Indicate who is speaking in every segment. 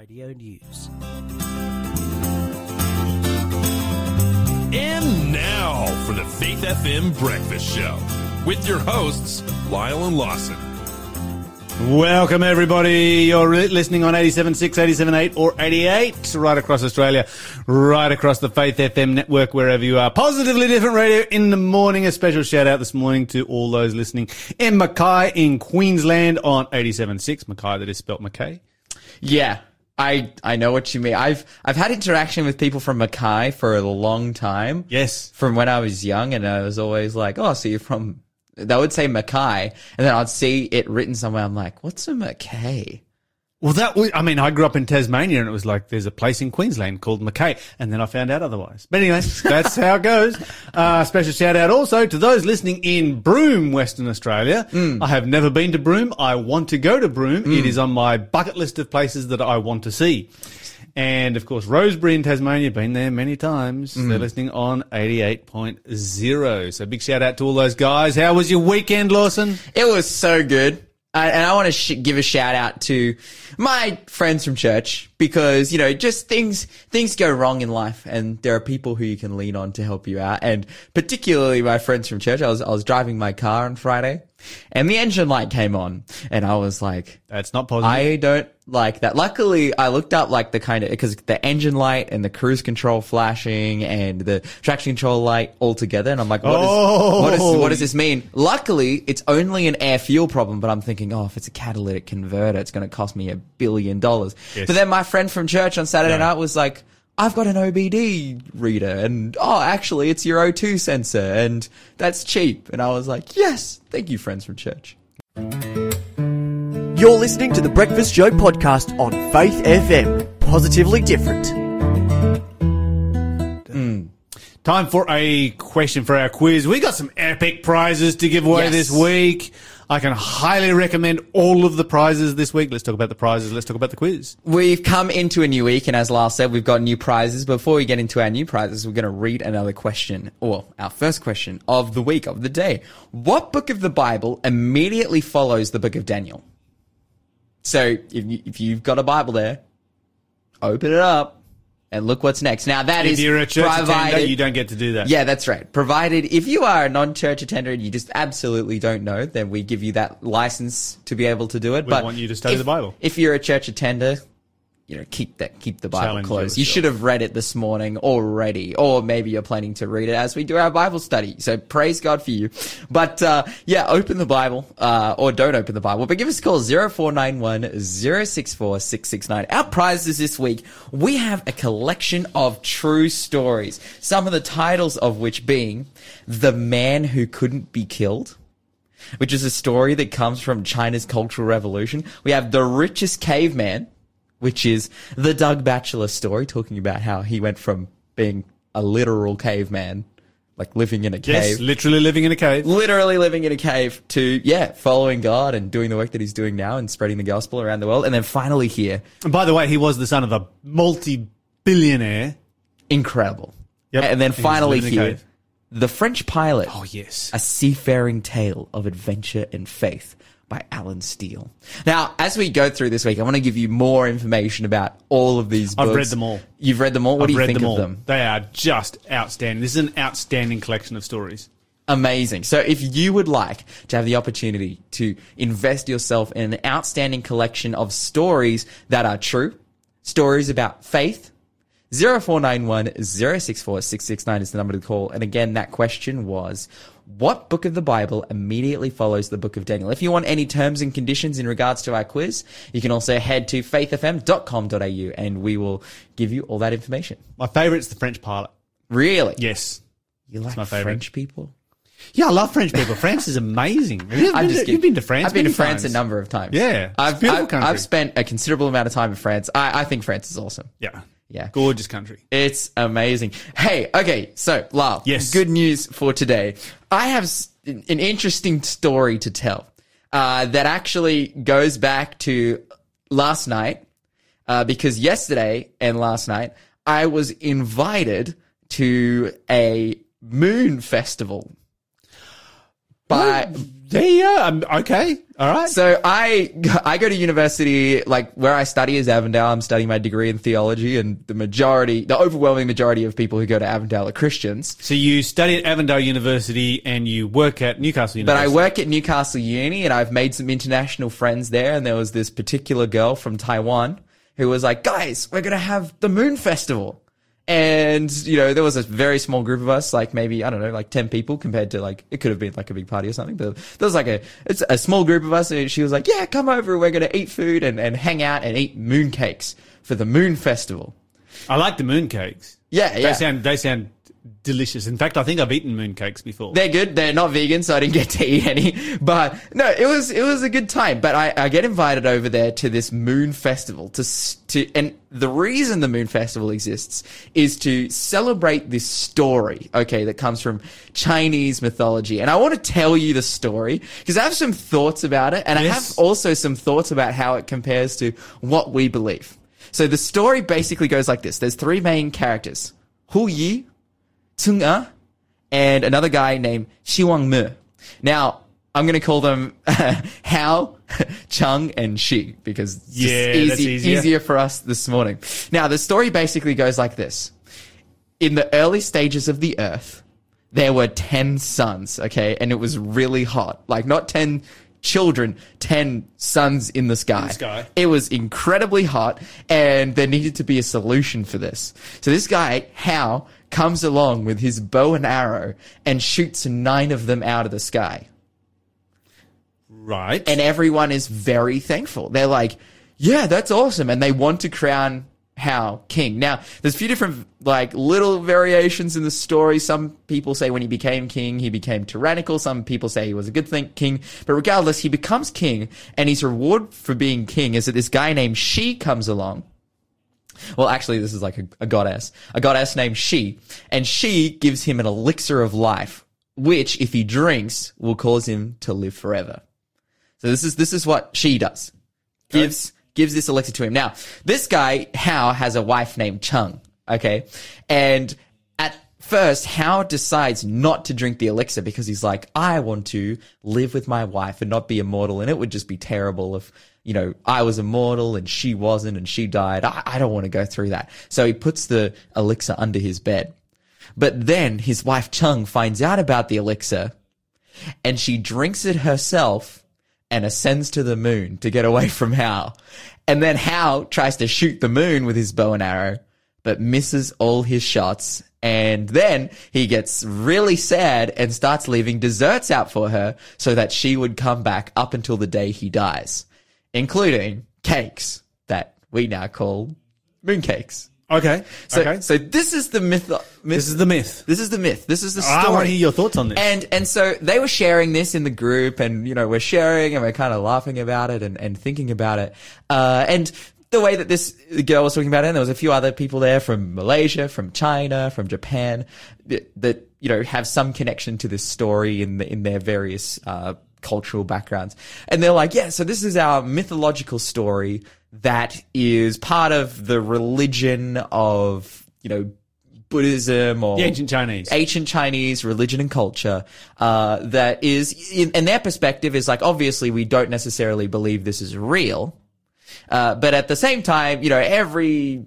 Speaker 1: Radio News.
Speaker 2: And now for the Faith FM Breakfast Show with your hosts, Lyle and Lawson.
Speaker 3: Welcome, everybody. You're listening on 87.6, 87.8, or 88 right across Australia, right across the Faith FM network, wherever you are. Positively different radio in the morning. A special shout out this morning to all those listening in Mackay in Queensland on 87.6. Mackay, that is spelt Mackay.
Speaker 4: Yeah, I I know what you mean. I've I've had interaction with people from Mackay for a long time.
Speaker 3: Yes.
Speaker 4: From when I was young, and I was always like, "Oh, so you're from?" They would say Mackay, and then I'd see it written somewhere. I'm like, "What's a Mackay?"
Speaker 3: Well, that was, I mean, I grew up in Tasmania and it was like, there's a place in Queensland called Mackay. And then I found out otherwise. But anyway, that's how it goes. Uh, special shout out also to those listening in Broome, Western Australia. Mm. I have never been to Broome. I want to go to Broome. It mm. is on my bucket list of places that I want to see. And of course, Rosebery in Tasmania, been there many times. They're mm. listening on 88.0. So big shout out to all those guys. How was your weekend, Lawson?
Speaker 4: It was so good. I, and I want to sh- give a shout out to my friends from church because, you know, just things, things go wrong in life and there are people who you can lean on to help you out. And particularly my friends from church. I was, I was driving my car on Friday and the engine light came on and I was like,
Speaker 3: That's not positive.
Speaker 4: I don't like that. Luckily, I looked up like the kind of because the engine light and the cruise control flashing and the traction control light all together, and I'm like, what,
Speaker 3: Oh.
Speaker 4: is, what, is, what does this mean? Luckily, it's only an air fuel problem, but I'm thinking, oh, if it's a catalytic converter, it's going to cost me a billion dollars.
Speaker 3: Yes.
Speaker 4: But then my friend from church on Saturday
Speaker 3: No.
Speaker 4: night was like. I've got an OBD reader and oh, actually it's your O2 sensor and that's cheap. And I was like, yes, thank you friends from church.
Speaker 1: You're listening to the Breakfast Show podcast on Faith FM. Positively different. Hmm.
Speaker 3: Time for a question for our quiz. We got some epic prizes to give away
Speaker 4: Yes.
Speaker 3: this week. I can highly recommend all of the prizes this week. Let's talk about the prizes. Let's talk about the quiz.
Speaker 4: We've come into a new week, and as Lyle said, we've got new prizes. Before we get into our new prizes, we're going to read another question, or our first question of the week, of the day. What book of the Bible immediately follows the book of Daniel? So, if, you, if you've got a Bible there, open it up and look what's next. Now, that
Speaker 3: If
Speaker 4: is
Speaker 3: you're a church attender,
Speaker 4: provided-
Speaker 3: you don't get to do that.
Speaker 4: yeah, that's right. Provided if you are a non-church attender and you just absolutely don't know, then we give you that license to be able to do it.
Speaker 3: We
Speaker 4: but
Speaker 3: want you to study
Speaker 4: if-
Speaker 3: the Bible.
Speaker 4: If you're a church attender, you know, keep that keep the Bible
Speaker 3: Challenge
Speaker 4: closed. You should have read it this morning already, or maybe you're planning to read it as we do our Bible study. So praise God for you. But uh, yeah, open the Bible, uh, or don't open the Bible. But give us a call 0491 064 669. Our prizes this week, we have a collection of true stories. Some of the titles of which being "The Man Who Couldn't Be Killed." Which is a story that comes from China's Cultural Revolution. We have The Richest Caveman, which is the Doug Batchelor story, talking about how he went from being a literal caveman, like living in a
Speaker 3: Yes,
Speaker 4: cave,
Speaker 3: literally living in a cave.
Speaker 4: literally living in a cave, to, yeah, following God and doing the work that he's doing now and spreading the gospel around the world. And then finally here,
Speaker 3: And by the way, he was the son of a multi-billionaire.
Speaker 4: incredible.
Speaker 3: Yep.
Speaker 4: And then finally
Speaker 3: living in a
Speaker 4: here. The French Pilot.
Speaker 3: Oh, yes.
Speaker 4: A Seafaring Tale of Adventure and Faith by Alan Steele. Now, as we go through this week, I want to give you more information about all of these books.
Speaker 3: I've read them all.
Speaker 4: You've read them all? What
Speaker 3: I've
Speaker 4: do you think
Speaker 3: them
Speaker 4: of
Speaker 3: all.
Speaker 4: them?
Speaker 3: They are just outstanding. This is an outstanding collection of stories.
Speaker 4: Amazing. So if you would like to have the opportunity to invest yourself in an outstanding collection of stories that are true, stories about faith, 0491 064 669 is the number to call. And again, that question was, what book of the Bible immediately follows the book of Daniel? If you want any terms and conditions in regards to our quiz, you can also head to faithfm.com.au and we will give you all that information.
Speaker 3: My favourite's the French pilot.
Speaker 4: Really?
Speaker 3: Yes.
Speaker 4: You like
Speaker 3: my favourite.
Speaker 4: French people?
Speaker 3: Yeah, I love French people. France is amazing. You, ever
Speaker 4: I'm
Speaker 3: been to, you've been to France?
Speaker 4: I've been to France
Speaker 3: times.
Speaker 4: a number of times.
Speaker 3: Yeah,
Speaker 4: I've, I've. I've spent a considerable amount of time in France. I, I think France is awesome.
Speaker 3: Yeah.
Speaker 4: Yeah.
Speaker 3: Gorgeous country.
Speaker 4: It's amazing. Hey, okay, so Lyle,
Speaker 3: Yes.
Speaker 4: good news for today. I have s- an interesting story to tell uh, that actually goes back to last night uh, because yesterday and last night I was invited to a moon festival. By
Speaker 3: Yeah, yeah. Um, okay. All right.
Speaker 4: So I I go to university like where I study is Avondale. I'm studying my degree in theology, and the majority, the overwhelming majority of people who go to Avondale are Christians.
Speaker 3: So you study at Avondale University and you work at Newcastle University.
Speaker 4: But I work at Newcastle Uni, and I've made some international friends there. And there was this particular girl from Taiwan who was like, "Guys, we're gonna have the Moon Festival." And, you know, there was a very small group of us, like maybe, I don't know, like 10 people compared to like, it could have been like a big party or something, but there was like a, it's a small group of us and she was like, yeah, come over, we're going to eat food and, and hang out and eat moon cakes for the moon festival.
Speaker 3: I like the mooncakes.
Speaker 4: Yeah,
Speaker 3: They
Speaker 4: yeah.
Speaker 3: sound they sound delicious. In fact, I think I've eaten mooncakes before.
Speaker 4: They're good. They're not vegan, so I didn't get to eat any. But no, it was it was a good time. But I, I get invited over there to this moon festival to to and the reason the moon festival exists is to celebrate this story. Okay, that comes from Chinese mythology, and I want to tell you the story because I have some thoughts about it, and I have also some thoughts about how it compares to what we believe. So the story basically goes like this: There's three main characters: Hu Yi, Tsung Er, and another guy named Xiwangmu. Now, I'm going to call them Hao, Chung, and Shi because it's
Speaker 3: Yeah,
Speaker 4: easy,
Speaker 3: easier.
Speaker 4: easier for us this morning. Now, the story basically goes like this. In the early stages of the Earth, there were 10 suns, okay? And it was really hot. Like, not 10 children, 10 suns in the sky.
Speaker 3: sky.
Speaker 4: It was incredibly hot, and there needed to be a solution for this. So this guy, Hao, comes along with his bow and arrow and shoots nine of them out of the sky
Speaker 3: right.
Speaker 4: and everyone is very thankful. They're like, yeah, that's awesome. And they want to crown Hao king. Now, there's a few different, like, little variations in the story. Some people say when he became king, he became tyrannical. Some people say he was a good thing, king. But regardless, he becomes king, and his reward for being king is that this guy named Shi comes along. Well, actually, this is like a, a goddess, a goddess named She, and she gives him an elixir of life, which, if he drinks, will cause him to live forever. So this is this is what she does. Gives gives this elixir to him. Now, this guy Hao has a wife named Chung. Okay, and at first Hao decides not to drink the elixir because he's like, I want to live with my wife and not be immortal, and it would just be terrible if you know I was immortal and she wasn't, and she died. I, I don't want to go through that. So he puts the elixir under his bed. But then his wife Chung finds out about the elixir and she drinks it herself and ascends to the moon to get away from Hal. And then Hal tries to shoot the moon with his bow and arrow, but misses all his shots. And then he gets really sad and starts leaving desserts out for her so that she would come back up until the day he dies, including cakes that we now call mooncakes.
Speaker 3: okay.
Speaker 4: So,
Speaker 3: okay.
Speaker 4: so this is the myth. myth
Speaker 3: this is the myth.
Speaker 4: this is the myth. This is the story.
Speaker 3: I want to hear your thoughts on this.
Speaker 4: And and so they were sharing this in the group, and you know we're sharing and we're kind of laughing about it and, and thinking about it. Uh, and the way that this girl was talking about it, and there was a few other people there from Malaysia, from China, from Japan, that, that you know have some connection to this story in the, in their various uh, cultural backgrounds. And they're like, yeah, so this is our mythological story that is part of the religion of you know Buddhism or
Speaker 3: the ancient Chinese.
Speaker 4: ancient Chinese religion and culture uh, that is, in, in their perspective, is like obviously we don't necessarily believe this is real, uh, but at the same time, you know, every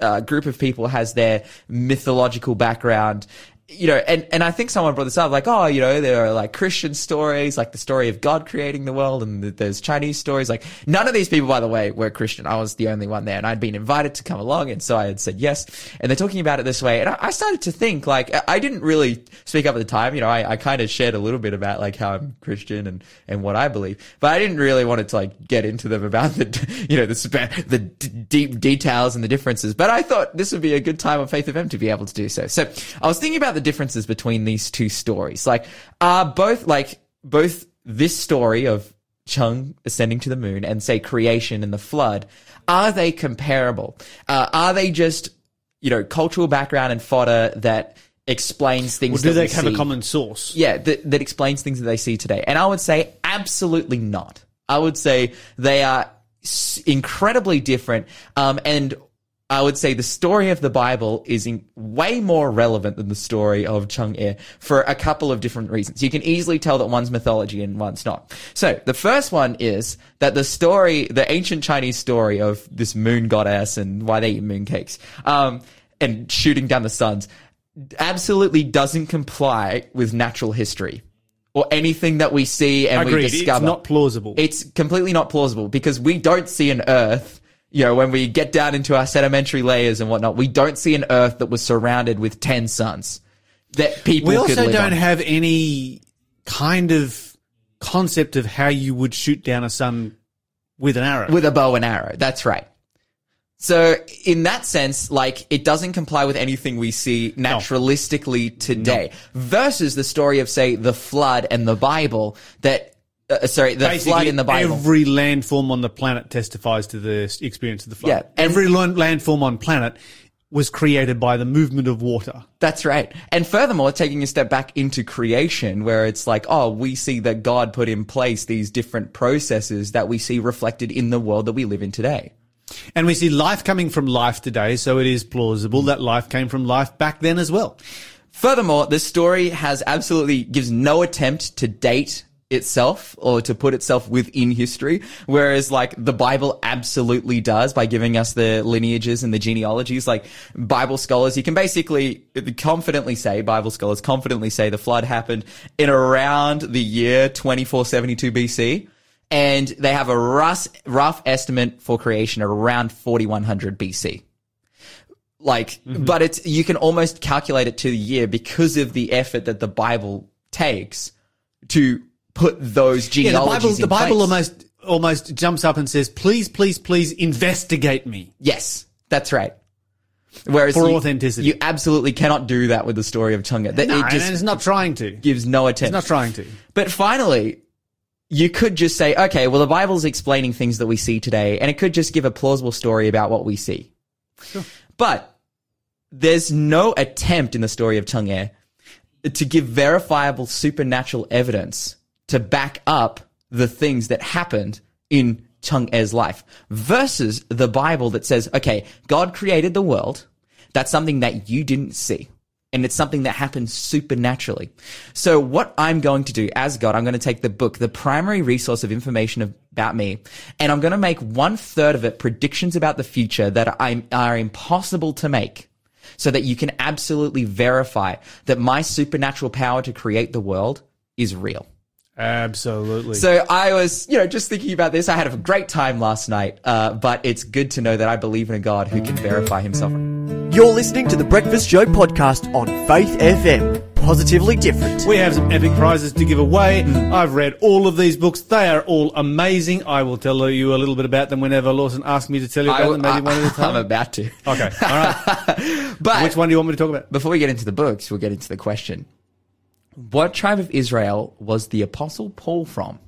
Speaker 4: uh, group of people has their mythological background. You know, and, and I think someone brought this up, like, oh, you know, there are like Christian stories, like the story of God creating the world, and th- there's Chinese stories. Like, none of these people, by the way, were Christian. I was the only one there, and I'd been invited to come along, and so I had said yes. And they're talking about it this way, and I, I started to think, like, I- didn't really speak up at the time. You know, I, I kind of shared a little bit about like how I'm Christian and, and what I believe, but I didn't really want to like get into them about the, you know, the the d- deep details and the differences. But I thought this would be a good time on Faith FM to be able to do so. So I was thinking about the differences between these two stories. Like, are both like both this story of Chung ascending to the moon and say creation and the flood, are they comparable? Uh, are they just, you know, cultural background and fodder that explains things
Speaker 3: Well, do
Speaker 4: that
Speaker 3: they have a common source?
Speaker 4: yeah, that, that explains things that they see today. And I would say absolutely not. I would say they are incredibly different. Um, and I would say the story of the Bible is in way more relevant than the story of Chung Chang'e for a couple of different reasons. You can easily tell that one's mythology and one's not. So the first one is that the story, the ancient Chinese story of this moon goddess and why they eat mooncakes, um, and shooting down the suns absolutely doesn't comply with natural history or anything that we see and we
Speaker 3: Agreed. It's
Speaker 4: discover.
Speaker 3: not plausible.
Speaker 4: It's completely not plausible because we don't see an Earth. You know, when we get down into our sedimentary layers and whatnot, we don't see an Earth that was surrounded with ten suns that people
Speaker 3: we also don't
Speaker 4: on.
Speaker 3: have any kind of concept of how you would shoot down a sun with an arrow.
Speaker 4: with a bow and arrow. That's right. So in that sense, like it doesn't comply with anything we see naturalistically today. Versus the story of say the flood and the Bible that. Uh, sorry, the
Speaker 3: Basically,
Speaker 4: flood in the Bible.
Speaker 3: every landform on the planet testifies to the experience of the flood.
Speaker 4: Yeah,
Speaker 3: every land- landform on planet was created by the movement of water.
Speaker 4: That's right. And furthermore, taking a step back into creation, where it's like, oh, we see that God put in place these different processes that we see reflected in the world that we live in today.
Speaker 3: And we see life coming from life today, so it is plausible that life came from life back then as well.
Speaker 4: Furthermore, this story has absolutely gives no attempt to date itself or to put itself within history, whereas like the Bible absolutely does by giving us the lineages and the genealogies. Like Bible scholars, you can basically confidently say, Bible scholars confidently say the flood happened in around the year 2472 BC. And they have a rough, rough estimate for creation around 4100 BC like mm-hmm. but it's you can almost calculate it to the year because of the effort that the bible takes to put those
Speaker 3: Yeah, the
Speaker 4: genealogies
Speaker 3: Bible,
Speaker 4: in
Speaker 3: the Bible almost almost jumps up and says, "Please, please, please investigate me."
Speaker 4: yes that's right whereas
Speaker 3: For
Speaker 4: you,
Speaker 3: authenticity.
Speaker 4: you absolutely cannot do that with the story of Chang'e that
Speaker 3: No,
Speaker 4: it just
Speaker 3: and it's not trying to.
Speaker 4: gives no attempt
Speaker 3: It's not trying to.
Speaker 4: But finally, you could just say, okay, well, the Bible's explaining things that we see today, and it could just give a plausible story about what we see. Sure. But there's no attempt in the story of Chang'e to give verifiable supernatural evidence to back up the things that happened in Chang'e's life versus the Bible that says, okay, God created the world. That's something that you didn't see. And it's something that happens supernaturally. So what I'm going to do as God, I'm going to take the book, the primary resource of information about me, and I'm going to make one third of it predictions about the future that are impossible to make so that you can absolutely verify that my supernatural power to create the world is real.
Speaker 3: Absolutely.
Speaker 4: So I was, you know, just thinking about this. I had a great time last night, uh, but it's good to know that I believe in a God who can verify himself.
Speaker 1: You're listening to the Breakfast Show podcast on Faith FM. Positively different.
Speaker 3: we have some epic prizes to give away. I've read all of these books. They are all amazing. I will tell you a little bit about them whenever Lawson asks me to tell you about
Speaker 4: I,
Speaker 3: them, maybe one at a
Speaker 4: am about to.
Speaker 3: Okay, all right.
Speaker 4: But
Speaker 3: Which one do you want me to talk about?
Speaker 4: before we get into the books, we'll get into the question. What tribe of Israel was the apostle Paul from?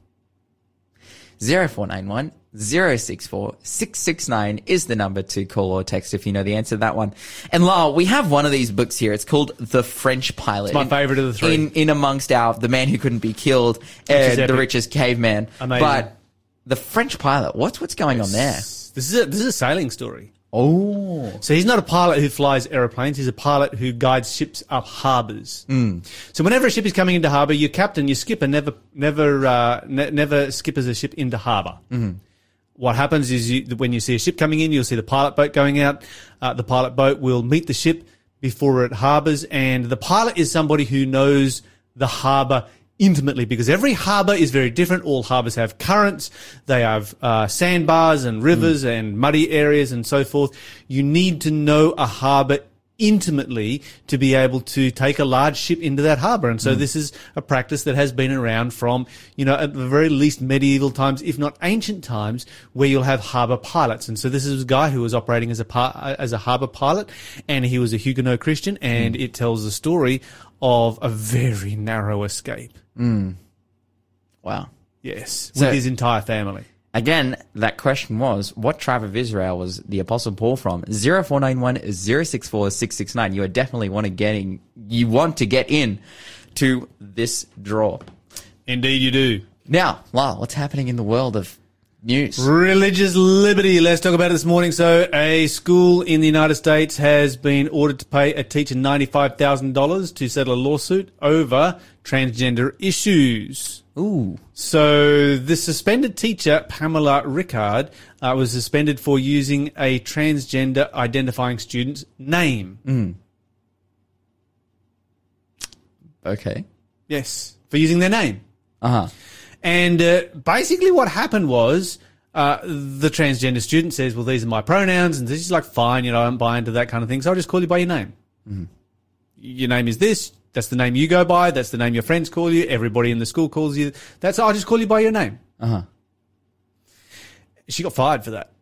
Speaker 4: 0491 064 669 is the number to call or text if you know the answer to that one. And Lyle, we have one of these books here. It's called The French Pilot. It's
Speaker 3: my favourite of the three.
Speaker 4: In, in amongst our The Man Who Couldn't Be Killed and The. Richest Caveman.
Speaker 3: Amazing.
Speaker 4: But The French Pilot, what's what's going on there?
Speaker 3: This is a, this is a sailing story.
Speaker 4: Oh.
Speaker 3: So he's not a pilot who flies aeroplanes. He's a pilot who guides ships up harbours. Mm. So whenever a ship is coming into harbour, your captain, your skipper, never, never, uh, ne- never skippers a ship into harbor What happens is you, when you see a ship coming in, you'll see the pilot boat going out. Uh, the pilot boat will meet the ship before it harbours, and the pilot is somebody who knows the harbour intimately because every harbour is very different. All harbours have currents, they have uh, sandbars and rivers mm. and muddy areas and so forth. You need to know a harbour intimately to be able to take a large ship into that harbour. And so mm. this is a practice that has been around from, you know, at the very least medieval times, if not ancient times, where you'll have harbour pilots. And so this is a guy who was operating as a as a harbour pilot and he was a Huguenot Christian and mm. it tells the story of a very narrow escape. Hmm.
Speaker 4: Wow.
Speaker 3: Yes.
Speaker 4: So-
Speaker 3: with his entire family.
Speaker 4: Again, that question was, what tribe of Israel was the Apostle Paul from? 0491 064 669. You are definitely want to getting, you want to get in to this draw.
Speaker 3: Indeed you do.
Speaker 4: Now, Lyle, what's happening in the world of News.
Speaker 3: Religious liberty. Let's talk about it this morning. So, a school in the United States has been ordered to pay a teacher $95,000 to settle a lawsuit over transgender issues.
Speaker 4: Ooh.
Speaker 3: So, the suspended teacher, Pamela Ricard, uh, was suspended for using a transgender identifying student's name.
Speaker 4: Okay.
Speaker 3: Yes, for using their name.
Speaker 4: Uh huh.
Speaker 3: And uh, basically, what happened was uh, the transgender student says, "Well, these are my pronouns," and she's like, "Fine, you know, I don't buy into that kind of thing, so I'll just call you by your name. Your name is this. That's the name you go by. That's the name your friends call you. Everybody in the school calls you. That's I'll just call you by your name."
Speaker 4: Uh huh.
Speaker 3: She got fired for that.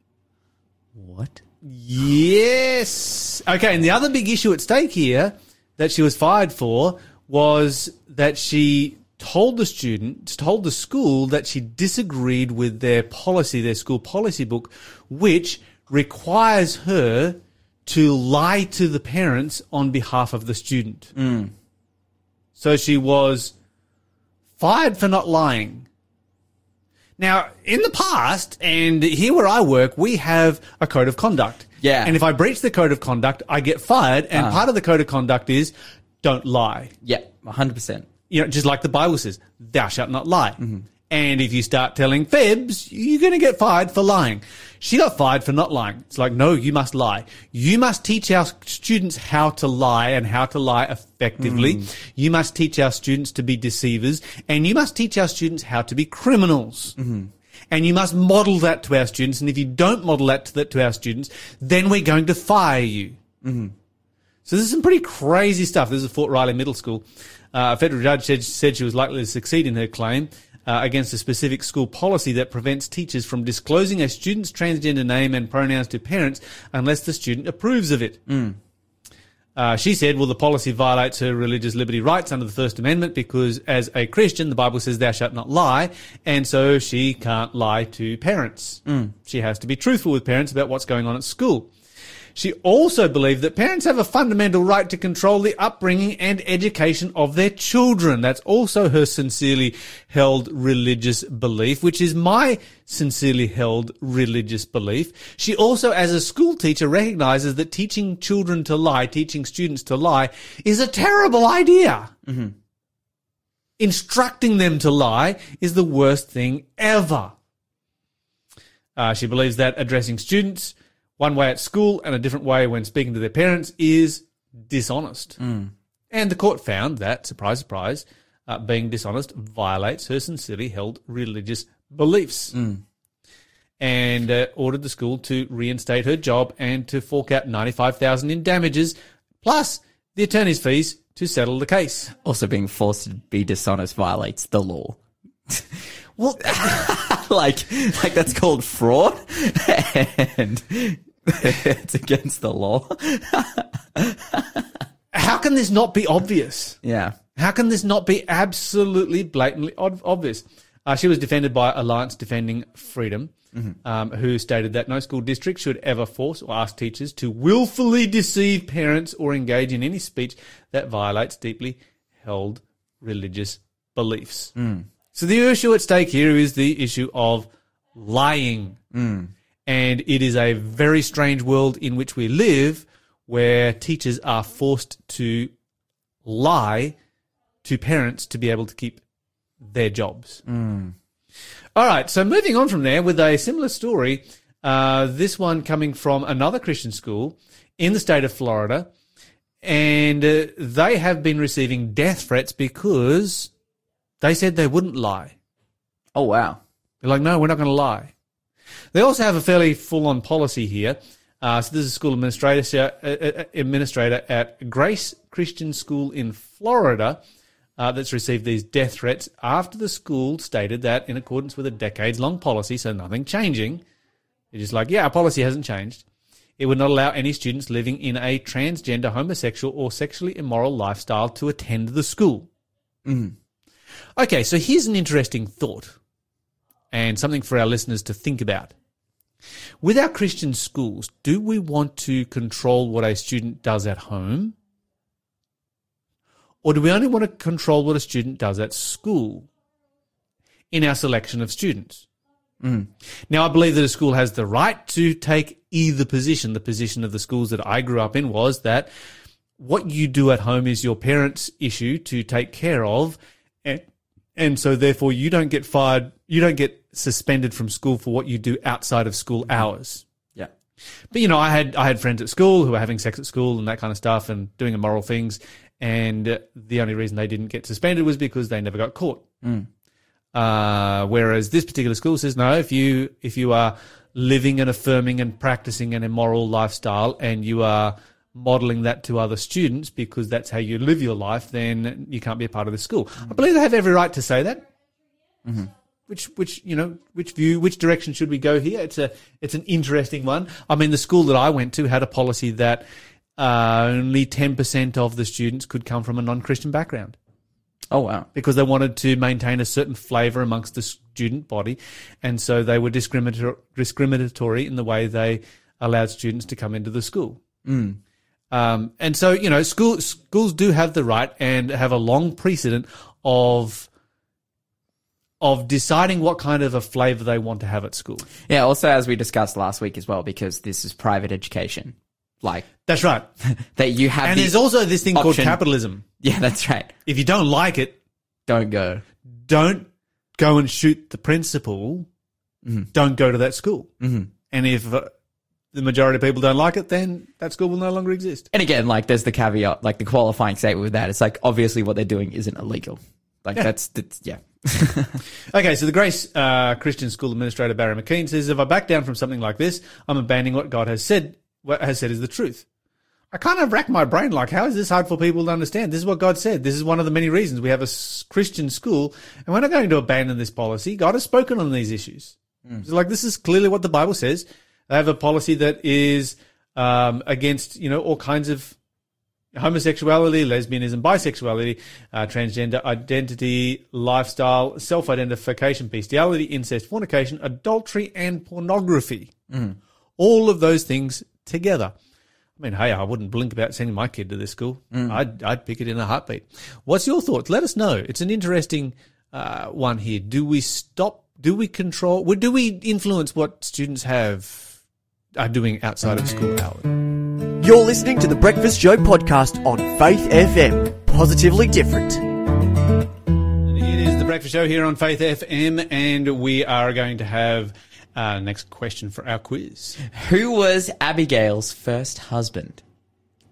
Speaker 4: What?
Speaker 3: Yes. Okay, and the other big issue at stake here that she was fired for was that she told the student, told the school that she disagreed with their policy, their school policy book, which requires her to lie to the parents on behalf of the student. So she was fired for not lying. Now, in the past, and here where I work, we have a code of conduct.
Speaker 4: Yeah.
Speaker 3: And if I breach the code of conduct, I get fired. And part of the code of conduct is don't lie.
Speaker 4: Yeah, 100%.
Speaker 3: You know, just like the Bible says, thou shalt not lie. And if you start telling fibs, you're going to get fired for lying. She got fired for not lying. It's like, no, you must lie. You must teach our students how to lie and how to lie effectively. Mm. You must teach our students to be deceivers and you must teach our students how to be criminals. Mm-hmm. And you must model that to our students. And if you don't model that to, that to our students, then we're going to fire you. Mm-hmm. So this is some pretty crazy stuff. This is Fort Riley Middle School. Uh, a federal judge said, said she was likely to succeed in her claim uh, against a specific school policy that prevents teachers from disclosing a student's transgender name and pronouns to parents unless the student approves of it. Uh, she said, well, the policy violates her religious liberty rights under the First Amendment because as a Christian, the Bible says thou shalt not lie. And so she can't lie to parents. She has to be truthful with parents about what's going on at school. She also believed that parents have a fundamental right to control the upbringing and education of their children. That's also her sincerely held religious belief, which is my sincerely held religious belief. She also, as a school teacher, recognizes that teaching children to lie, teaching students to lie, is a terrible idea. Instructing them to lie is the worst thing ever. Uh, she believes that addressing students one way at school and a different way when speaking to their parents is dishonest. And the court found that, surprise, surprise, uh, being dishonest violates her sincerely held religious beliefs. And uh, ordered the school to reinstate her job and to fork out 95000 in damages, plus the attorney's fees to settle the case.
Speaker 4: Also, being forced to be dishonest violates the law.
Speaker 3: Well,
Speaker 4: like, like that's called fraud, and it's against the law.
Speaker 3: how can this not be obvious?
Speaker 4: Yeah.
Speaker 3: How can this not be absolutely blatantly ob- obvious? Uh, she was defended by Alliance Defending Freedom, um, who stated that no school district should ever force or ask teachers to willfully deceive parents or engage in any speech that violates deeply held religious beliefs. So the issue at stake here is the issue of lying. And it is a very strange world in which we live where teachers are forced to lie to parents to be able to keep their jobs. All right, so moving on from there with a similar story, uh, this one coming from another Christian school in the state of Florida, and uh, they have been receiving death threats because they said they wouldn't lie.
Speaker 4: Oh wow.
Speaker 3: They're like, no, we're not going to lie. They also have a fairly full-on policy here. Uh, so this is a school administrator, uh, uh, administrator at Grace Christian School in Florida uh, that's received these death threats after the school stated that, in accordance with a decades-long policy, so nothing changing, they're just like, yeah, our policy hasn't changed. It would not allow any students living in a transgender, homosexual, or sexually immoral lifestyle to attend the school. Okay, so here's an interesting thought and something for our listeners to think about. With our Christian schools, do we want to control what a student does at home? Or do we only want to control what a student does at school in our selection of students? Mm. Now, I believe that a school has the right to take either position. The position of the schools that I grew up in was that what you do at home is your parents' issue to take care of. And, and so therefore you don't get fired, you don't get suspended from school for what you do outside of school mm-hmm. hours.
Speaker 4: Yeah.
Speaker 3: But you know, I had I had friends at school who were having sex at school and that kind of stuff and doing immoral things, and the only reason they didn't get suspended was because they never got caught. Mm. Uh, whereas this particular school says no, if you if you are living and affirming and practicing an immoral lifestyle and you are modeling that to other students because that's how you live your life, then you can't be a part of the school. I mm. believe they have every right to say that mm-hmm. Which which you know which view which direction should we go here? It's a it's an interesting one. I mean the school that i went to had a policy that uh, only 10% of the students could come from a non-christian background.
Speaker 4: Oh wow.
Speaker 3: because they wanted to maintain a certain flavor amongst the student body. And so they were discriminator- discriminatory in the way they allowed students to come into the school. Um, and so you know school, schools do have the right and have a long precedent of of deciding what kind of a flavor they want to have at school.
Speaker 4: Yeah. Also, as we discussed last week as well, because this is private education, like
Speaker 3: That's right.
Speaker 4: that you have.
Speaker 3: And
Speaker 4: the-
Speaker 3: there's also this thing called
Speaker 4: option.
Speaker 3: capitalism.
Speaker 4: yeah, that's right.
Speaker 3: If you don't like it,
Speaker 4: Don't go.
Speaker 3: don't go and shoot the principal.
Speaker 4: Mm-hmm.
Speaker 3: Don't go to that school. Mm-hmm. And if uh, the majority of people don't like it, then that school will no longer exist.
Speaker 4: And again, like there's the caveat, like the qualifying statement with that. It's like obviously what they're doing isn't illegal. Like that's, that's yeah.
Speaker 3: Okay, so the Grace uh, Christian School Administrator Barry McKeen says, "If I back down from something like this, I'm abandoning what God has said. What has said is the truth." I kind of rack my brain like, how is this hard for people to understand? This is what God said. This is one of the many reasons we have a Christian school, and we're not going to abandon this policy. God has spoken on these issues. It's like this is clearly what the Bible says. They have a policy that is um, against you know all kinds of homosexuality, lesbianism, bisexuality, uh, transgender identity, lifestyle, self-identification, bestiality, incest, fornication, adultery, and pornography. All of those things together. I mean, hey, I wouldn't blink about sending my kid to this school. I'd, I'd pick it in a heartbeat. What's your thoughts? Let us know. It's an interesting uh, one here. Do we stop? Do we control? Do we influence what students have are doing outside of school hours?
Speaker 1: You're listening to the Breakfast Show podcast on Faith FM. Positively different.
Speaker 3: It is the breakfast show here on Faith FM, and we are going to have uh, next question for our quiz.
Speaker 4: Who was Abigail's first husband?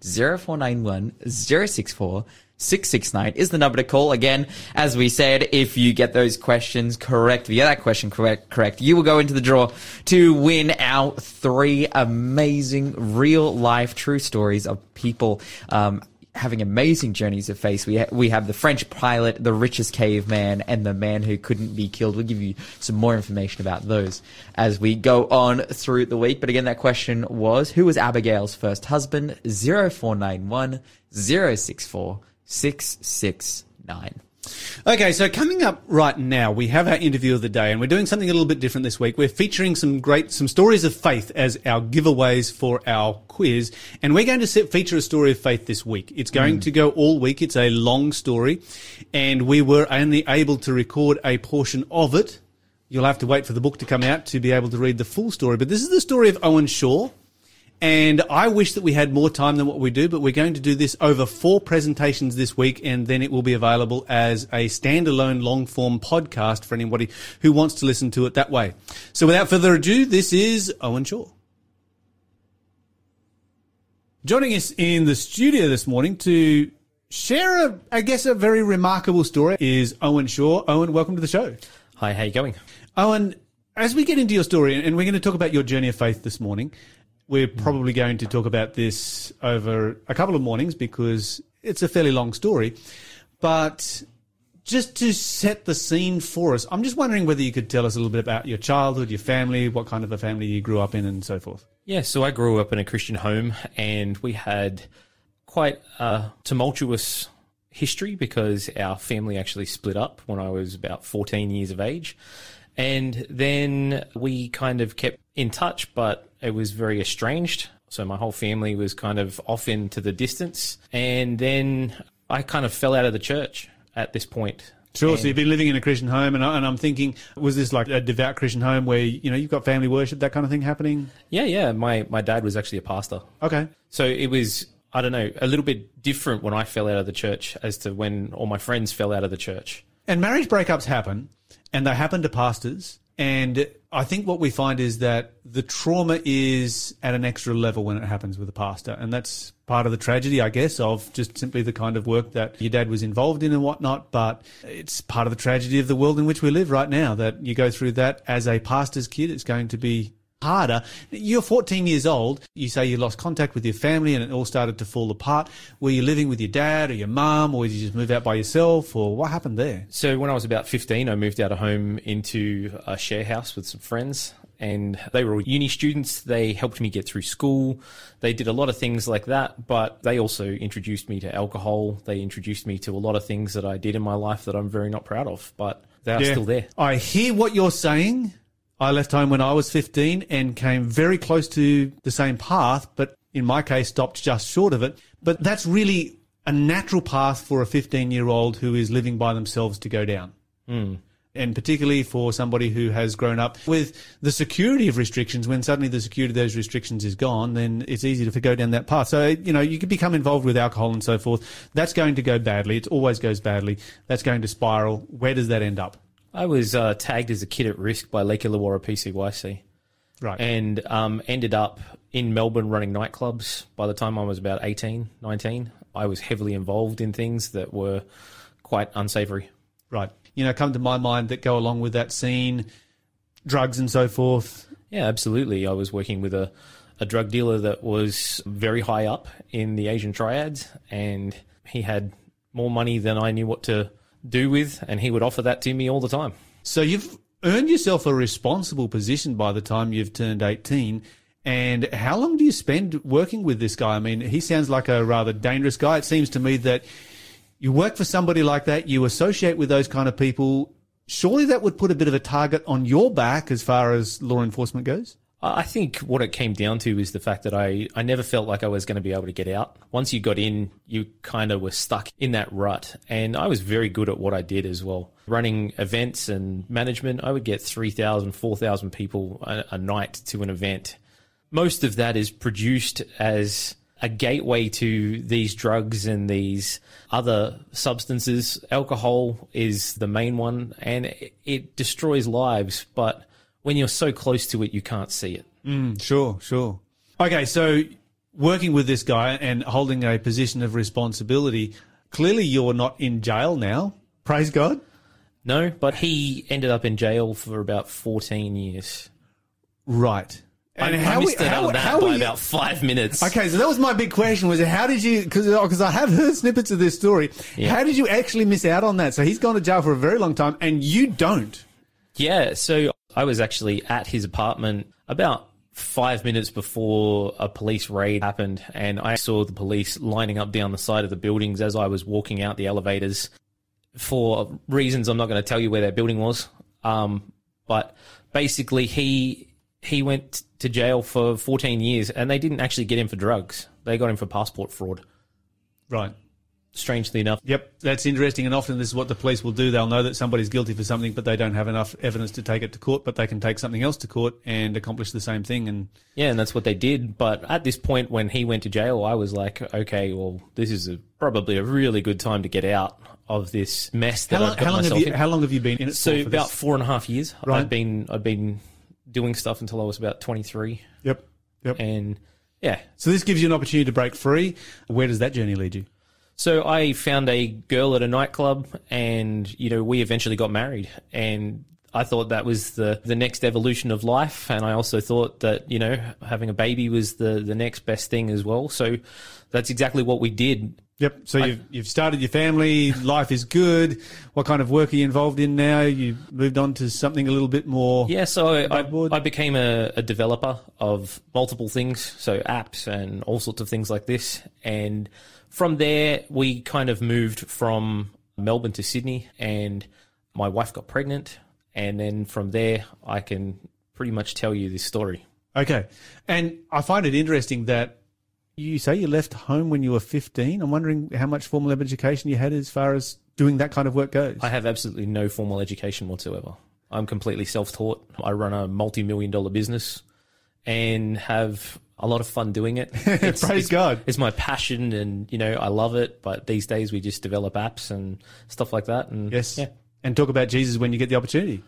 Speaker 4: 0491 064 669 is the number to call. Again, as we said, if you get those questions correct, get that question correct, correct, you will go into the draw to win our three amazing real life true stories of people, um, having amazing journeys of faith. We ha- we have the French pilot, the richest caveman, and the man who couldn't be killed. We'll give you some more information about those as we go on through the week. But again, that question was who was Abigail's first husband? 0491 064 669.
Speaker 3: Okay, so coming up right now, we have our interview of the day, and we're doing something a little bit different this week. We're featuring some great, some stories of faith as our giveaways for our quiz, and we're going to set, feature a story of faith this week. It's going mm. to go all week. It's a long story, and we were only able to record a portion of it. You'll have to wait for the book to come out to be able to read the full story. But this is the story of Owen Shaw. And I wish that we had more time than what we do, but we're going to do this over four presentations this week, and then it will be available as a standalone long form podcast for anybody who wants to listen to it that way. So without further ado, this is Owen Shaw. Joining us in the studio this morning to share a, I guess, a very remarkable story is Owen Shaw. Owen, welcome to the show.
Speaker 5: Hi, how you going?
Speaker 3: Owen, as we get into your story, and we're going to talk about your journey of faith this morning, we're hmm. probably going to talk about this over a couple of mornings because it's a fairly long story. But just to set the scene for us, I'm just wondering whether you could tell us a little bit about your childhood, your family, what kind of a family you grew up in, and so forth.
Speaker 5: Yeah, so I grew up in a Christian home and we had quite a tumultuous history because our family actually split up when I was about 14 years of age. And then we kind of kept in touch, but it was very estranged. So my whole family was kind of off into the distance. And then I kind of fell out of the church at this point
Speaker 3: Sure. so you've been living in a Christian home, and, I, and I'm thinking, was this like a devout Christian home where you know you've got family worship, that kind of thing happening?
Speaker 5: Yeah, yeah. My my dad was actually a pastor.
Speaker 3: Okay.
Speaker 5: So it was, I don't know, a little bit different when I fell out of the church as to when all my friends fell out of the church.
Speaker 3: And marriage breakups happen, and they happen to pastors. And I think what we find is that the trauma is at an extra level when it happens with a pastor. And that's part of the tragedy, I guess, of just simply the kind of work that your dad was involved in and whatnot. But it's part of the tragedy of the world in which we live right now that you go through that as a pastor's kid. It's going to be harder. You're 14 years old. You say you lost contact with your family and it all started to fall apart. Were you living with your dad or your mum or did you just move out by yourself or what happened there?
Speaker 5: So when I was about 15, I moved out of home into a share house with some friends and they were all uni students. They helped me get through school. They did a lot of things like that, but they also introduced me to alcohol. They introduced me to a lot of things that I did in my life that I'm very not proud of, but they are
Speaker 3: Yeah.
Speaker 5: still there.
Speaker 3: I hear what you're saying. I left home when I was 15 and came very close to the same path, but in my case, stopped just short of it. But that's really a natural path for a 15 year old who is living by themselves to go down. Hmm. And particularly for somebody who has grown up with the security of restrictions, when suddenly the security of those restrictions is gone, then it's easy to go down that path. So, you know, you could become involved with alcohol and so forth. That's going to go badly. It always goes badly. That's going to spiral. Where does that end up?
Speaker 5: I was uh, tagged as a kid at risk by Lake Illawarra PCYC.
Speaker 3: Right.
Speaker 5: and um, ended up in Melbourne running nightclubs. By the time I was about 18, 19, I was heavily involved in things that were quite unsavory.
Speaker 3: Right. You know, come to my mind that go along with that scene, drugs and so forth.
Speaker 5: Yeah, absolutely. I was working with a, a drug dealer that was very high up in the Asian triads, and he had more money than I knew what to do with, and he would offer that to me all the time.
Speaker 3: So you've earned yourself a responsible position by the time you've turned 18. And how long do you spend working with this guy? I mean, he sounds like a rather dangerous guy. It seems to me that you work for somebody like that, you associate with those kind of people. Surely that would put a bit of a target on your back as far as law enforcement goes?
Speaker 5: I think what it came down to is the fact that I, I never felt like I was going to be able to get out. Once you got in, you kind of were stuck in that rut. And I was very good at what I did as well. Running events and management, I would get 3,000, 4,000 people a, a night to an event. Most of that is produced as a gateway to these drugs and these other substances. Alcohol is the main one and it, it destroys lives, but when you're so close to it, you can't see it.
Speaker 3: Mm, sure, sure. Okay, so working with this guy and holding a position of responsibility, clearly you're not in jail now. Praise God.
Speaker 5: No, but he ended up in jail for about 14 years.
Speaker 3: Right.
Speaker 5: And I, I missed out of that by
Speaker 3: you-
Speaker 5: about five minutes.
Speaker 3: Okay, so that was my big question: was how did you? Because uh, I have heard snippets of this story.
Speaker 5: Yeah.
Speaker 3: How did you actually miss out on that? So he's gone to jail for a very long time, and you don't.
Speaker 5: Yeah, so I was actually at his apartment about five minutes before a police raid happened, and I saw the police lining up down the side of the buildings as I was walking out the elevators. For reasons I'm not going to tell you where that building was, um, but basically he he went to jail for 14 years, and they didn't actually get him for drugs; they got him for passport fraud.
Speaker 3: Right.
Speaker 5: Strangely enough,
Speaker 3: Yep, that's interesting. And often this is what the police will do. They'll know that somebody's guilty for something, but they don't have enough evidence to take it to court. But they can take something else to court and accomplish the same thing. And
Speaker 5: Yeah, and that's what they did. But at this point, when he went to jail, I was like, okay, well, this is a, probably a really good time to get out of this mess that
Speaker 3: how long,
Speaker 5: I've got
Speaker 3: how long have
Speaker 5: myself
Speaker 3: you?
Speaker 5: in.
Speaker 3: How long have you been in it
Speaker 5: so about
Speaker 3: this?
Speaker 5: four and a half years.
Speaker 3: Right.
Speaker 5: I've been I've been doing stuff until I was about twenty three,
Speaker 3: Yep. Yep.
Speaker 5: and yeah.
Speaker 3: so this gives you an opportunity to break free. Where does that journey lead you?
Speaker 5: So I found a girl at a nightclub, and you know we eventually got married, and I thought that was the the next evolution of life, and I also thought that you know having a baby was the the next best thing as well. So that's exactly what we did.
Speaker 3: Yep. So you've you've started your family. Life is good. What kind of work are you involved in now? You moved on to something a little bit more.
Speaker 5: Yeah, so I, I, I became a, a developer of multiple things, so apps and all sorts of things like this. And from there, we kind of moved from Melbourne to Sydney, and my wife got pregnant. And then from there, I can pretty much tell you this story.
Speaker 3: Okay. And I find it interesting that You say you left home when you were 15. I'm wondering how much formal education you had as far as doing that kind of work goes.
Speaker 5: I have absolutely no formal education whatsoever. I'm completely self-taught. I run a multi-million dollar business and have a lot of fun doing it. It's,
Speaker 3: Praise
Speaker 5: it's-
Speaker 3: God.
Speaker 5: It's my passion and, you know, I love it. But these days we just develop apps and stuff like that. And
Speaker 3: yes.
Speaker 5: yeah,
Speaker 3: And talk about Jesus when you get the opportunity.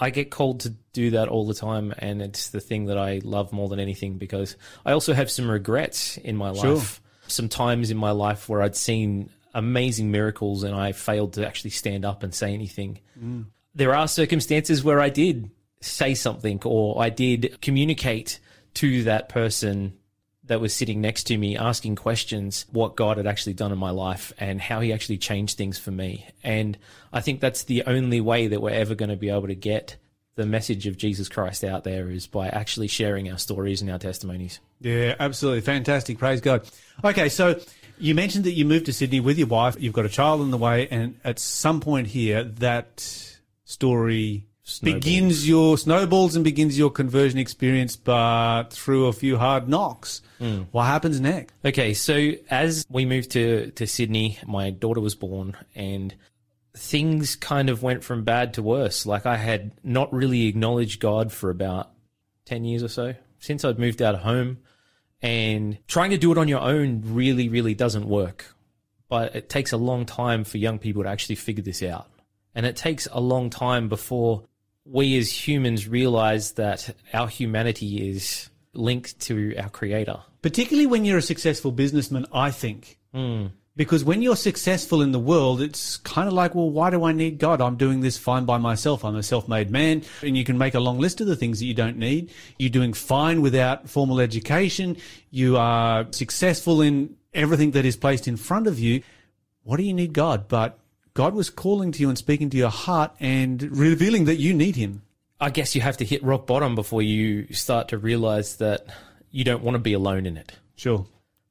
Speaker 5: I get called to do that all the time. And it's the thing that I love more than anything because I also have some regrets in my
Speaker 3: Sure.
Speaker 5: life. Some times in my life where I'd seen amazing miracles and I failed to actually stand up and say anything. Mm. There are circumstances where I did say something or I did communicate to that person that was sitting next to me asking questions what God had actually done in my life and how he actually changed things for me. And I think that's the only way that we're ever going to be able to get the message of Jesus Christ out there is by actually sharing our stories and our testimonies.
Speaker 3: Yeah, absolutely. Fantastic. Praise God. Okay, so you mentioned that you moved to Sydney with your wife. You've got a child on the way, and at some point here, that story
Speaker 5: Snowballs.
Speaker 3: begins your snowballs and begins your conversion experience, but through a few hard knocks. Hmm. What happens next?
Speaker 5: Okay, so as we moved to, to Sydney, my daughter was born and things kind of went from bad to worse. Like I had not really acknowledged God for about 10 years or so since I'd moved out of home and trying to do it on your own really, really doesn't work. But it takes a long time for young people to actually figure this out. And it takes a long time before we as humans realize that our humanity is linked to our creator.
Speaker 3: Particularly when you're a successful businessman, I think. Hmm. Because when you're successful in the world, it's kind of like, well, why do I need God? I'm doing this fine by myself. I'm a self-made man. And you can make a long list of the things that you don't need. You're doing fine without formal education. You are successful in everything that is placed in front of you. What do you need God? But God was calling to you and speaking to your heart and revealing that you need Him.
Speaker 5: I guess you have to hit rock bottom before you start to realize that you don't want to be alone in it.
Speaker 3: Sure.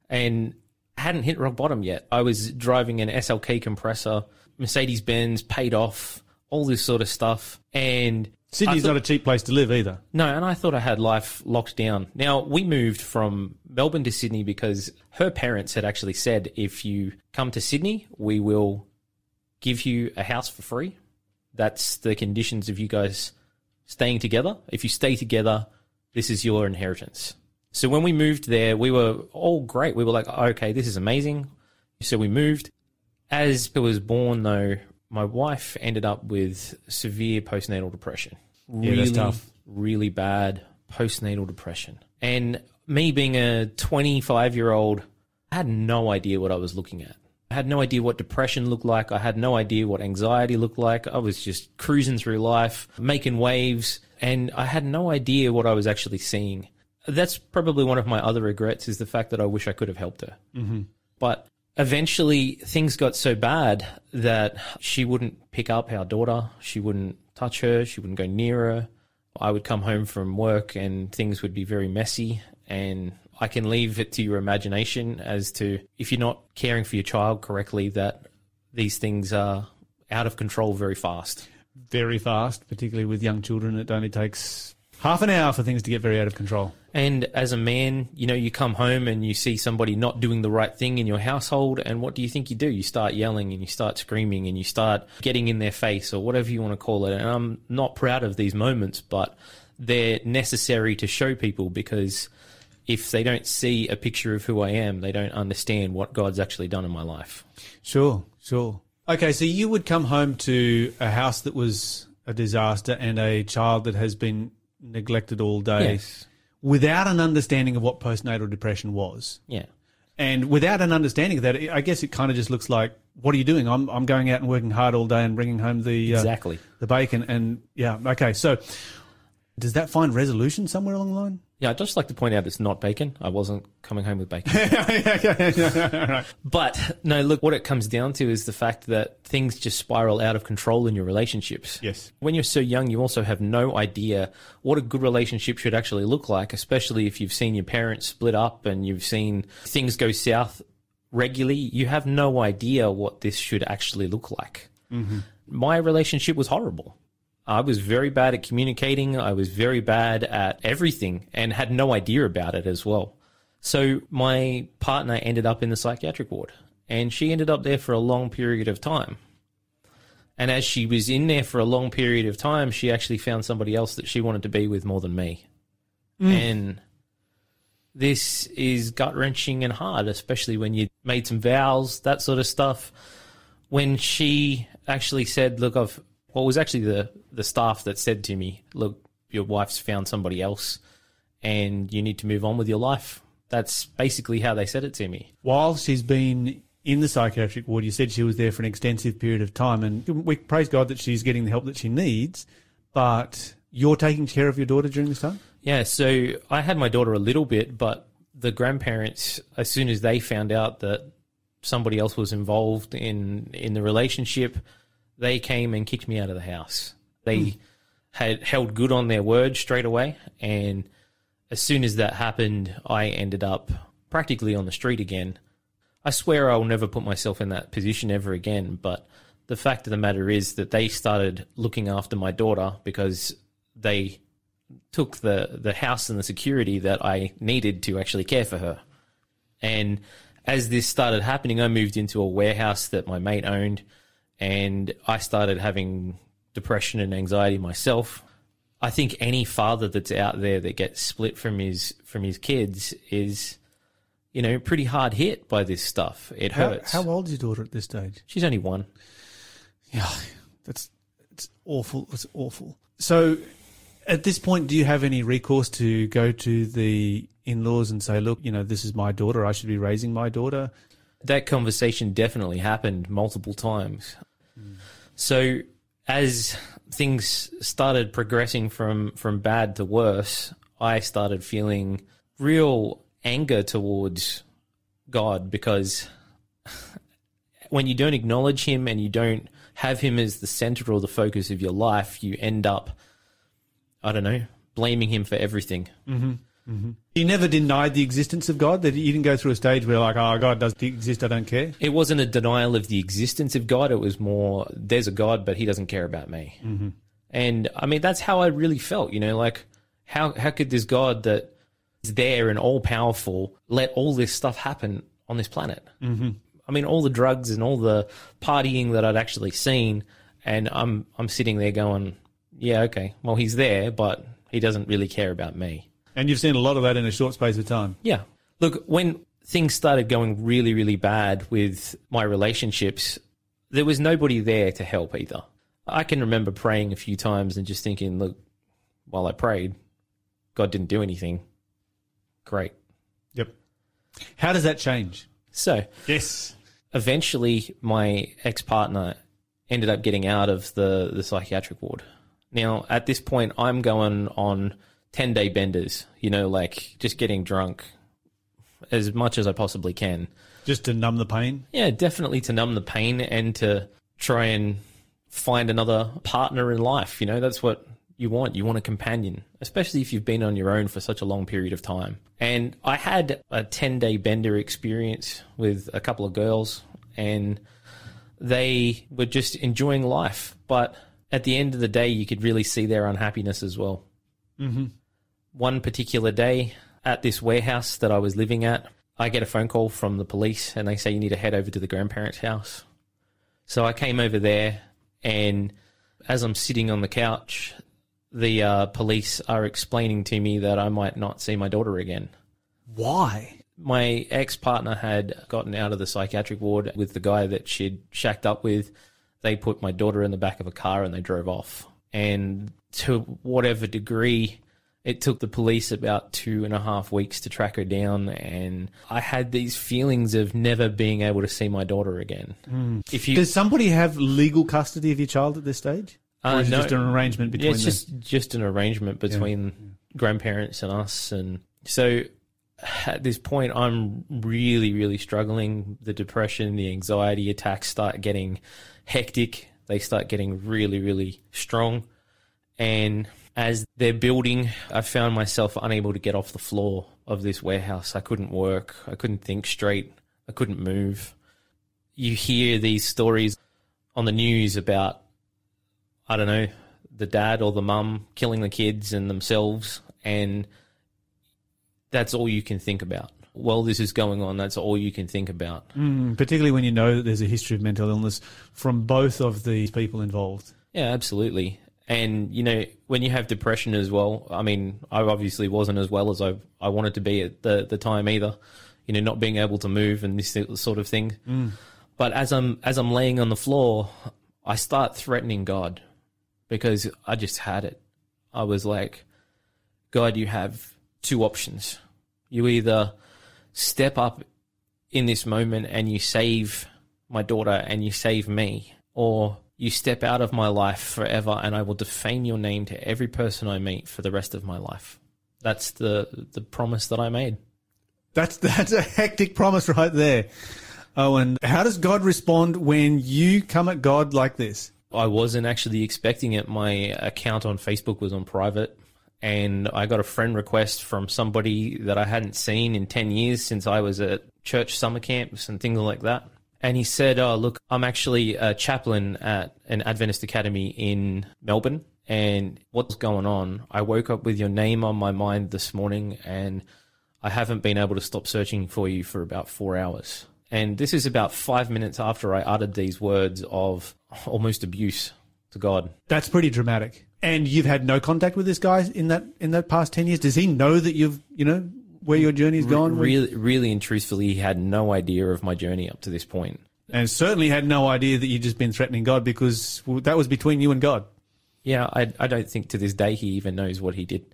Speaker 5: And I hadn't hit rock bottom yet. I was driving an SLK compressor, Mercedes Benz, paid off, all this sort of stuff. And
Speaker 3: Sydney's
Speaker 5: thought-
Speaker 3: not a cheap place to live either.
Speaker 5: no, and I thought I had life locked down. Now, we moved from Melbourne to Sydney because her parents had actually said, if you come to Sydney, we will give you a house for free. That's the conditions of you guys staying together. If you stay together, this is your inheritance. So when we moved there, we were all great. We were like, okay, this is amazing. So we moved. As I was born, though, my wife ended up with severe postnatal depression.
Speaker 3: Yeah,
Speaker 5: Really,
Speaker 3: tough.
Speaker 5: really bad postnatal depression. And me being a 25 year old, I had no idea what I was looking at. I had no idea what depression looked like. I had no idea what anxiety looked like. I was just cruising through life, making waves, and I had no idea what I was actually seeing. That's probably one of my other regrets is the fact that I wish I could have helped her. Mm-hmm. But eventually things got so bad that she wouldn't pick up our daughter. She wouldn't touch her. She wouldn't go near her. I would come home from work and things would be very messy. And I can leave it to your imagination as to if you're not caring for your child correctly, that these things are out of control very fast.
Speaker 3: Very fast, particularly with young children. It only takes half an hour for things to get very out of control.
Speaker 5: And as a man, you know, you come home and you see somebody not doing the right thing in your household, and what do you think you do? You start yelling and you start screaming and you start getting in their face or whatever you want to call it. And I'm not proud of these moments, but they're necessary to show people because if they don't see a picture of who I am, they don't understand what God's actually done in my life.
Speaker 3: Sure, sure. Okay, so you would come home to a house that was a disaster and a child that has been neglected all day
Speaker 5: Yes.
Speaker 3: without an understanding of what postnatal depression was.
Speaker 5: Yeah.
Speaker 3: And without an understanding of that, I guess it kind of just looks like, what are you doing? I'm, I'm going out and working hard all day and bringing home the, uh,
Speaker 5: Exactly.
Speaker 3: the bacon. And yeah, okay. So does that find resolution somewhere along the line?
Speaker 5: Yeah, I'd just like to point out it's not bacon. I wasn't coming home with bacon. But no, look, what it comes down to is the fact that things just spiral out of control in your relationships.
Speaker 3: Yes.
Speaker 5: When you're so young, you also have no idea what a good relationship should actually look like, especially if you've seen your parents split up and you've seen things go south regularly. You have no idea what this should actually look like. Mm-hmm. My relationship was horrible. I was very bad at communicating. I was very bad at everything and had no idea about it as well. So my partner ended up in the psychiatric ward and she ended up there for a long period of time. And as she was in there for a long period of time, she actually found somebody else that she wanted to be with more than me. Mm. And this is gut wrenching and hard, especially when you made some vows, that sort of stuff. When she actually said, "Look, I've," well, it was actually the the staff that said to me, "Look, your wife's found somebody else, and you need to move on with your life." That's basically how they said it to me.
Speaker 3: While she's been in the psychiatric ward, you said she was there for an extensive period of time, and we praise God that she's getting the help that she needs. But you're taking care of your daughter during this time.
Speaker 5: Yeah, so I had my daughter a little bit, but the grandparents, as soon as they found out that somebody else was involved in in the relationship, they came and kicked me out of the house. They hmm. had held good on their word straight away, and as soon as that happened, I ended up practically on the street again. I swear I'll never put myself in that position ever again, but the fact of the matter is that they started looking after my daughter because they took the the house and the security that I needed to actually care for her. And as this started happening, I moved into a warehouse that my mate owned, and I started having depression and anxiety myself. I think any father that's out there that gets split from his from his kids is, you know, pretty hard hit by this stuff. It
Speaker 3: How,
Speaker 5: hurts.
Speaker 3: how old is your daughter at this stage?
Speaker 5: She's only one.
Speaker 3: Yeah, that's it's awful. It's awful. So, at this point, do you have any recourse to go to the in-laws and say, "Look, you know, this is my daughter. I should be raising my daughter."
Speaker 5: That conversation definitely happened multiple times. So as things started progressing from from bad to worse, I started feeling real anger towards God because when you don't acknowledge him and you don't have him as the center or the focus of your life, you end up I don't know, blaming him for everything. Mm-hmm.
Speaker 3: You never denied the existence of God. That he didn't go through a stage where, like, "Oh, God does exist. I don't care."
Speaker 5: it wasn't a denial of the existence of God. It was more, there's a God, but he doesn't care about me. Mm-hmm. And I mean, that's how I really felt, you know, like how, how could this God that is there and all powerful let all this stuff happen on this planet? Mm-hmm. I mean, all the drugs and all the partying that I'd actually seen. And I'm, I'm sitting there going, yeah, okay. Well, he's there, but he doesn't really care about me.
Speaker 3: And you've seen a lot of that in a short space of time.
Speaker 5: Yeah. Look, when things started going really, really bad with my relationships, there was nobody there to help either. I can remember praying a few times and just thinking, look, while I prayed, God didn't do anything. Great.
Speaker 3: Yep. How does that change?
Speaker 5: So
Speaker 3: Yes.
Speaker 5: eventually my ex partner ended up getting out of the, the psychiatric ward. Now, at this point, I'm going on 10 day benders, you know, like just getting drunk as much as I possibly can.
Speaker 3: Just to numb the pain.
Speaker 5: Yeah, definitely to numb the pain and to try and find another partner in life. You know, that's what you want. You want a companion, especially if you've been on your own for such a long period of time. And I had a 10 day bender experience with a couple of girls and they were just enjoying life. But at the end of the day, you could really see their unhappiness as well. Mm-hmm. One particular day at this warehouse that I was living at, I get a phone call from the police and they say you need to head over to the grandparents' house. So I came over there, and as I'm sitting on the couch, the uh, police are explaining to me that I might not see my daughter again.
Speaker 3: Why?
Speaker 5: My ex partner had gotten out of the psychiatric ward with the guy that she'd shacked up with. They put my daughter in the back of a car and they drove off. And to whatever degree, it took the police about two and a half weeks to track her down. And I had these feelings of never being able to see my daughter again. If you
Speaker 3: Does somebody have legal custody of your child at this stage?
Speaker 5: Uh,
Speaker 3: or is
Speaker 5: no.
Speaker 3: it just an arrangement between
Speaker 5: yeah, it's
Speaker 3: them?
Speaker 5: just just an arrangement between grandparents and us, and so at this point, I'm really, really struggling. The depression, the anxiety attacks start getting hectic. They start getting really, really strong, and as they're building, I found myself unable to get off the floor of this warehouse. I couldn't work. I couldn't think straight. I couldn't move. You hear these stories on the news about I don't know, the dad or the mum killing the kids and themselves, and that's all you can think about. while this is going on, that's all you can think about.
Speaker 3: Mm, particularly when you know that there's a history of mental illness from both of these people involved.
Speaker 5: Yeah, absolutely. And you know, when you have depression as well, I mean, I obviously wasn't as well as I I wanted to be at the the time either. You know, not being able to move and this sort of thing. Mm. But as I'm as I'm laying on the floor, I start threatening God because I just had it. I was like, God, you have two options. You either step up in this moment and you save my daughter and you save me, or you step out of my life forever and I will defame your name to every person I meet for the rest of my life. That's the the promise that I made.
Speaker 3: That's that's a hectic promise right there. Oh, and how does God respond when you come at God like this?
Speaker 5: I wasn't actually expecting it. My account on Facebook was on private, and I got a friend request from somebody that I hadn't seen in 10 years since I was at church summer camps and things like that. And he said, Oh, look, I'm actually a chaplain at an Adventist academy in Melbourne. And what's going on? I woke up with your name on my mind this morning, and I haven't been able to stop searching for you for about four hours. And this is about five minutes after I uttered these words of almost abuse to God.
Speaker 3: That's pretty dramatic. And you've had no contact with this guy in that in that past ten years. Does he know that you've you know where your journey's gone?
Speaker 5: Really, really and truthfully, he had no idea of my journey up to this point.
Speaker 3: and certainly had no idea that you'd just been threatening God because that was between you and God.
Speaker 5: Yeah, I, I don't think to this day he even knows what he did.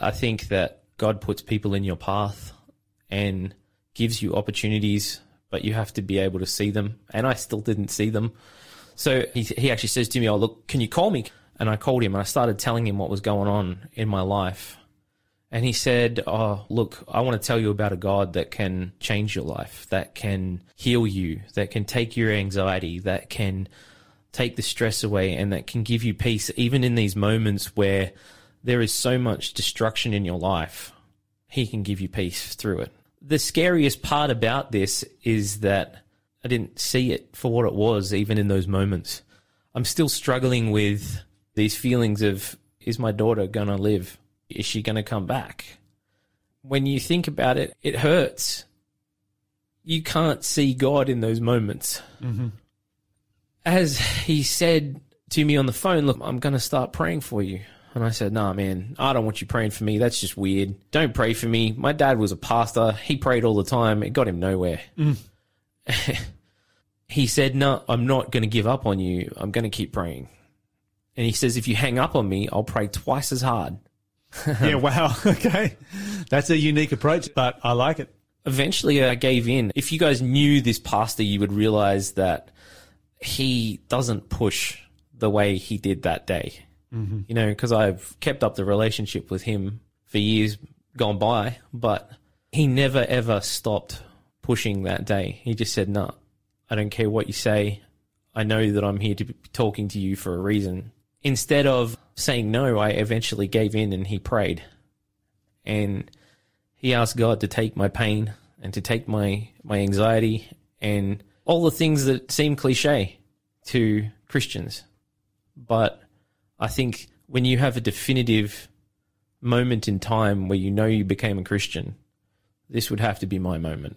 Speaker 5: I think that God puts people in your path and gives you opportunities, but you have to be able to see them. And I still didn't see them. So he, he actually says to me, Oh, look, can you call me? And I called him and I started telling him what was going on in my life. And he said, Oh, look, I want to tell you about a God that can change your life, that can heal you, that can take your anxiety, that can take the stress away, and that can give you peace, even in these moments where there is so much destruction in your life. He can give you peace through it. The scariest part about this is that I didn't see it for what it was, even in those moments. I'm still struggling with these feelings of is my daughter going to live? Is she going to come back? When you think about it, it hurts. You can't see God in those moments. Mm-hmm. As he said to me on the phone, Look, I'm going to start praying for you. And I said, Nah, man, I don't want you praying for me. That's just weird. Don't pray for me. My dad was a pastor. He prayed all the time. It got him nowhere. Mm. he said, No, I'm not going to give up on you. I'm going to keep praying. And he says, If you hang up on me, I'll pray twice as hard.
Speaker 3: yeah, wow. Okay. That's a unique approach, but I like it.
Speaker 5: Eventually, I gave in. If you guys knew this pastor, you would realize that he doesn't push the way he did that day. Mm-hmm. You know, because I've kept up the relationship with him for years gone by, but he never ever stopped pushing that day. He just said, "No, I don't care what you say. I know that I'm here to be talking to you for a reason." Instead of saying no, I eventually gave in and he prayed. And he asked God to take my pain and to take my, my anxiety and all the things that seem cliche to Christians. But I think when you have a definitive moment in time where you know you became a Christian, this would have to be my moment.